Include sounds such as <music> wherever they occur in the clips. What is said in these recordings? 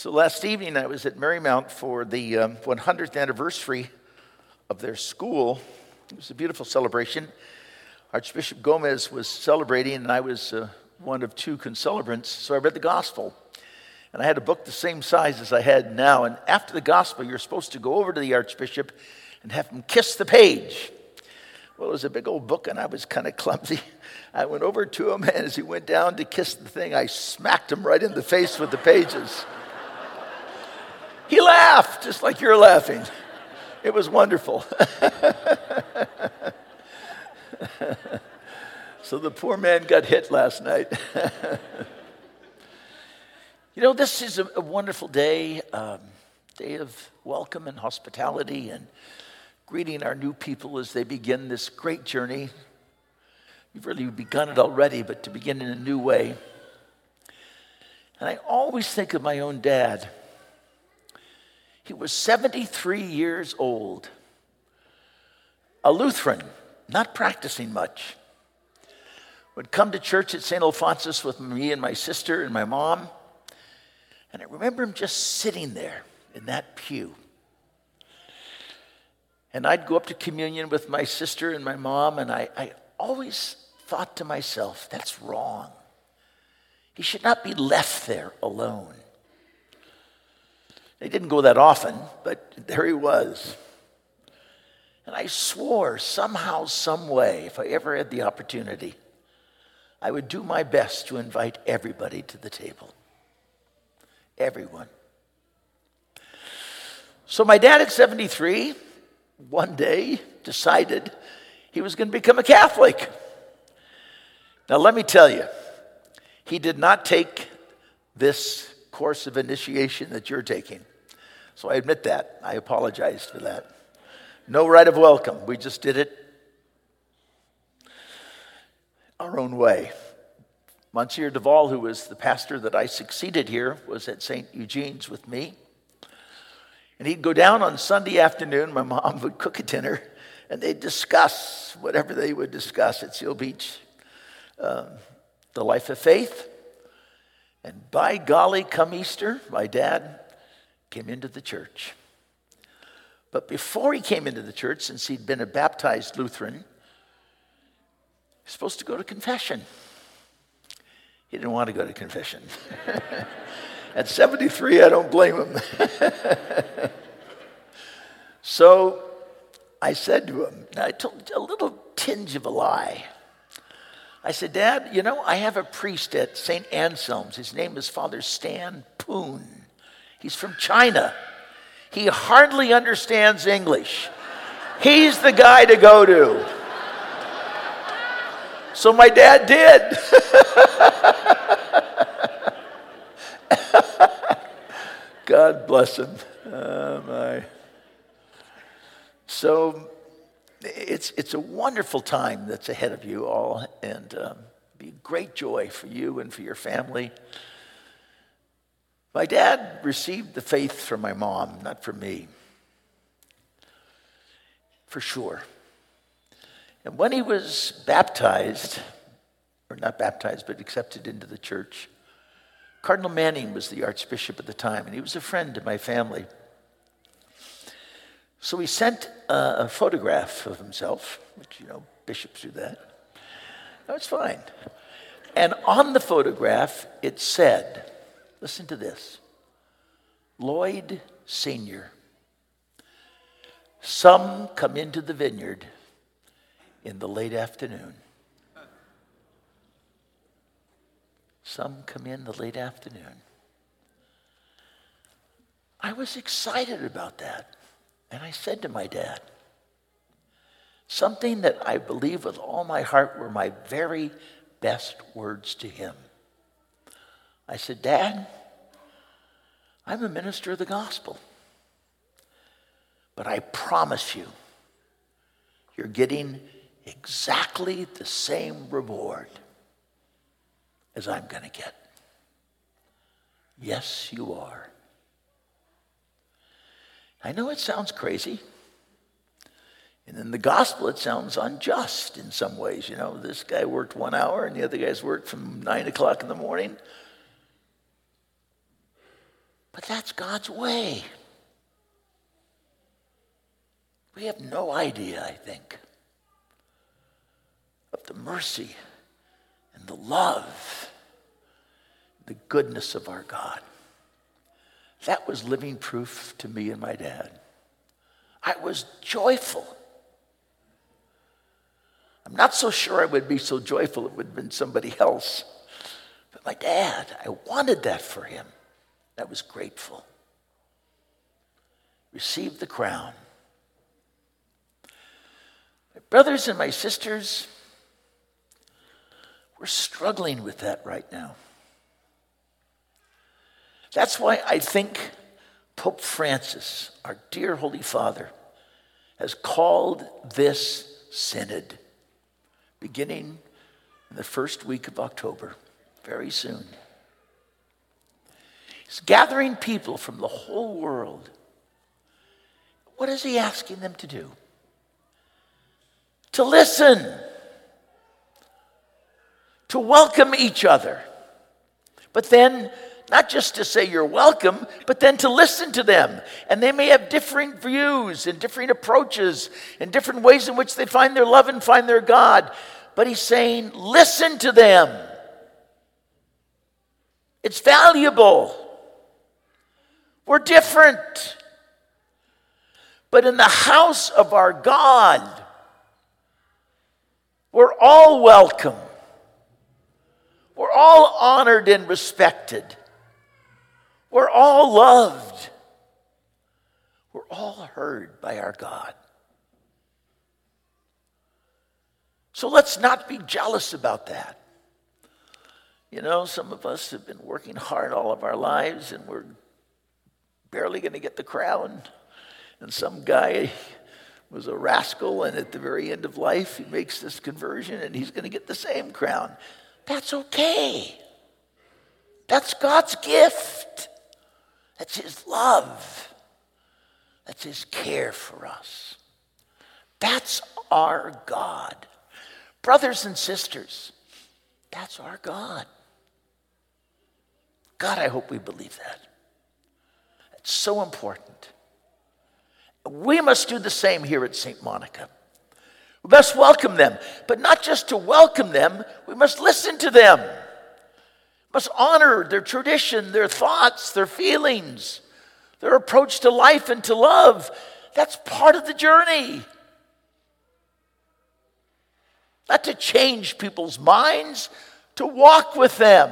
So last evening, I was at Marymount for the um, 100th anniversary of their school. It was a beautiful celebration. Archbishop Gomez was celebrating, and I was uh, one of two concelebrants. So I read the gospel. And I had a book the same size as I had now. And after the gospel, you're supposed to go over to the archbishop and have him kiss the page. Well, it was a big old book, and I was kind of <laughs> clumsy. I went over to him, and as he went down to kiss the thing, I smacked him right in the face with the pages. He laughed, just like you're laughing. It was wonderful. <laughs> so the poor man got hit last night. <laughs> you know, this is a, a wonderful day, um, day of welcome and hospitality and greeting our new people as they begin this great journey. You've really begun it already, but to begin in a new way. And I always think of my own dad. He was 73 years old, a Lutheran, not practicing much. Would come to church at St. Alphonsus with me and my sister and my mom. And I remember him just sitting there in that pew and I'd go up to communion with my sister and my mom, and I, I always thought to myself, that's wrong. He should not be left there alone. He didn't go that often, but there he was. And I swore somehow, some way, if I ever had the opportunity, I would do my best to invite everybody to the table. Everyone. So my dad at 73, one day decided he was going to become a Catholic. Now, let me tell you, he did not take this course of initiation that you're taking. So I admit that. I apologize for that. No rite of welcome. We just did it our own way. Monsieur Duval, who was the pastor that I succeeded here, was at St. Eugene's with me. And he'd go down on Sunday afternoon. My mom would cook a dinner, and they'd discuss whatever they would discuss at Seal Beach um, the life of faith. And by golly, come Easter, my dad came into the church. But before he came into the church, since he'd been a baptized Lutheran, he was supposed to go to confession. He didn't want to go to confession. <laughs> At 73, I don't blame him. <laughs> so I said to him, I told a little tinge of a lie. I said, Dad, you know, I have a priest at St. Anselm's. His name is Father Stan Poon. He's from China. He hardly understands English. He's the guy to go to. So my dad did. <laughs> God bless him. Oh, my. So it's, it's a wonderful time that's ahead of you all, and um, be a great joy for you and for your family. My dad received the faith from my mom, not from me, for sure. And when he was baptized, or not baptized, but accepted into the church, Cardinal Manning was the archbishop at the time, and he was a friend to my family. So he sent a, a photograph of himself, which, you know, bishops do that. That's fine. And on the photograph, it said, listen to this Lloyd Sr. Some come into the vineyard in the late afternoon. Some come in the late afternoon. I was excited about that. And I said to my dad, something that I believe with all my heart were my very best words to him. I said, Dad, I'm a minister of the gospel. But I promise you, you're getting exactly the same reward as I'm going to get. Yes, you are. I know it sounds crazy. And in the gospel, it sounds unjust in some ways. You know, this guy worked one hour and the other guy's worked from nine o'clock in the morning. But that's God's way. We have no idea, I think, of the mercy and the love, the goodness of our God. That was living proof to me and my dad. I was joyful. I'm not so sure I would be so joyful if it would have been somebody else. But my dad, I wanted that for him. I was grateful. Received the crown. My brothers and my sisters, we're struggling with that right now. That's why I think Pope Francis, our dear Holy Father, has called this synod beginning in the first week of October, very soon. He's gathering people from the whole world. What is he asking them to do? To listen, to welcome each other, but then not just to say you're welcome, but then to listen to them. And they may have different views and different approaches and different ways in which they find their love and find their God. But he's saying, listen to them. It's valuable. We're different. But in the house of our God, we're all welcome. We're all honored and respected. We're all loved. We're all heard by our God. So let's not be jealous about that. You know, some of us have been working hard all of our lives and we're barely going to get the crown. And some guy was a rascal, and at the very end of life, he makes this conversion and he's going to get the same crown. That's okay. That's God's gift. That's His love. That's His care for us. That's our God. Brothers and sisters, that's our God. God, I hope we believe that. It's so important. We must do the same here at St. Monica. We must welcome them, but not just to welcome them, we must listen to them must honor their tradition, their thoughts, their feelings, their approach to life and to love. That's part of the journey. Not to change people's minds, to walk with them,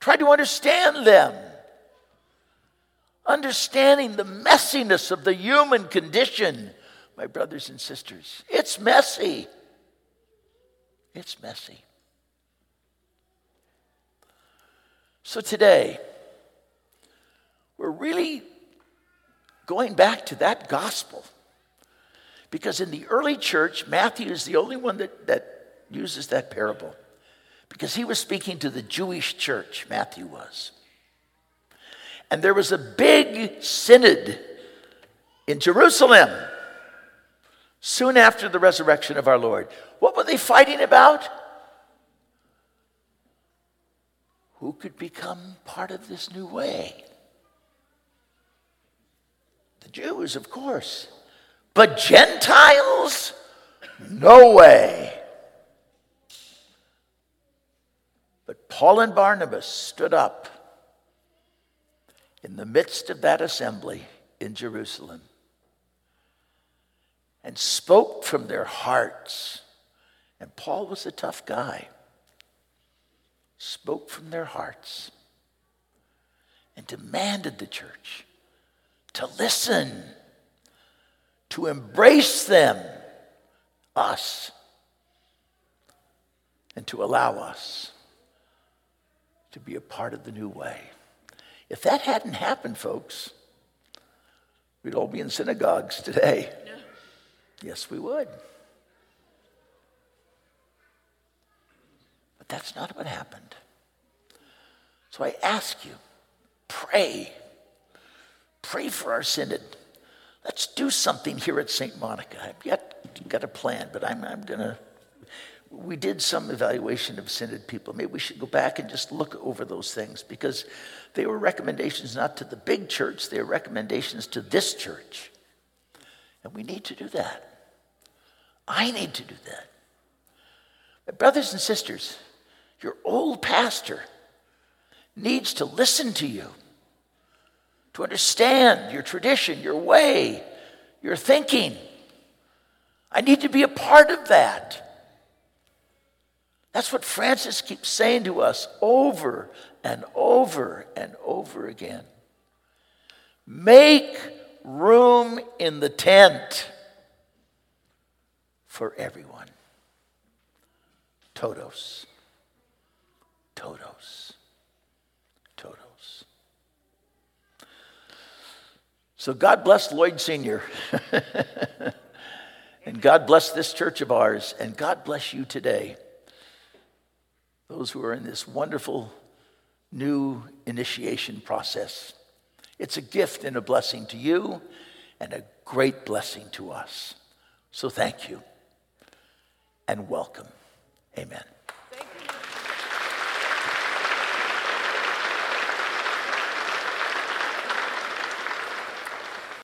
try to understand them. Understanding the messiness of the human condition, my brothers and sisters. It's messy. It's messy. So today, we're really going back to that gospel. Because in the early church, Matthew is the only one that, that uses that parable. Because he was speaking to the Jewish church, Matthew was. And there was a big synod in Jerusalem soon after the resurrection of our Lord. What were they fighting about? Who could become part of this new way? The Jews, of course. But Gentiles? No way. But Paul and Barnabas stood up in the midst of that assembly in Jerusalem and spoke from their hearts. And Paul was a tough guy spoke from their hearts and demanded the church to listen, to embrace them, us, and to allow us to be a part of the new way. If that hadn't happened, folks, we'd all be in synagogues today. <laughs> Yes, we would. But that's not what happened. So I ask you, pray. Pray for our synod. Let's do something here at St. Monica. I've yet got a plan, but I'm, I'm going to. we did some evaluation of synod people. Maybe we should go back and just look over those things because they were recommendations not to the big church, they were recommendations to this church. And we need to do that. I need to do that. But brothers and sisters, your old pastor needs to listen to you, to understand your tradition, your way, your thinking. I need to be a part of that. That's what Francis keeps saying to us over and over and over again. Make room in the tent for everyone. Todos. Todos. Todos. So God bless Lloyd Sr. <laughs> and God bless this church of ours. And God bless you today. Those who are in this wonderful new initiation process. It's a gift and a blessing to you and a great blessing to us. So thank you and welcome. Amen.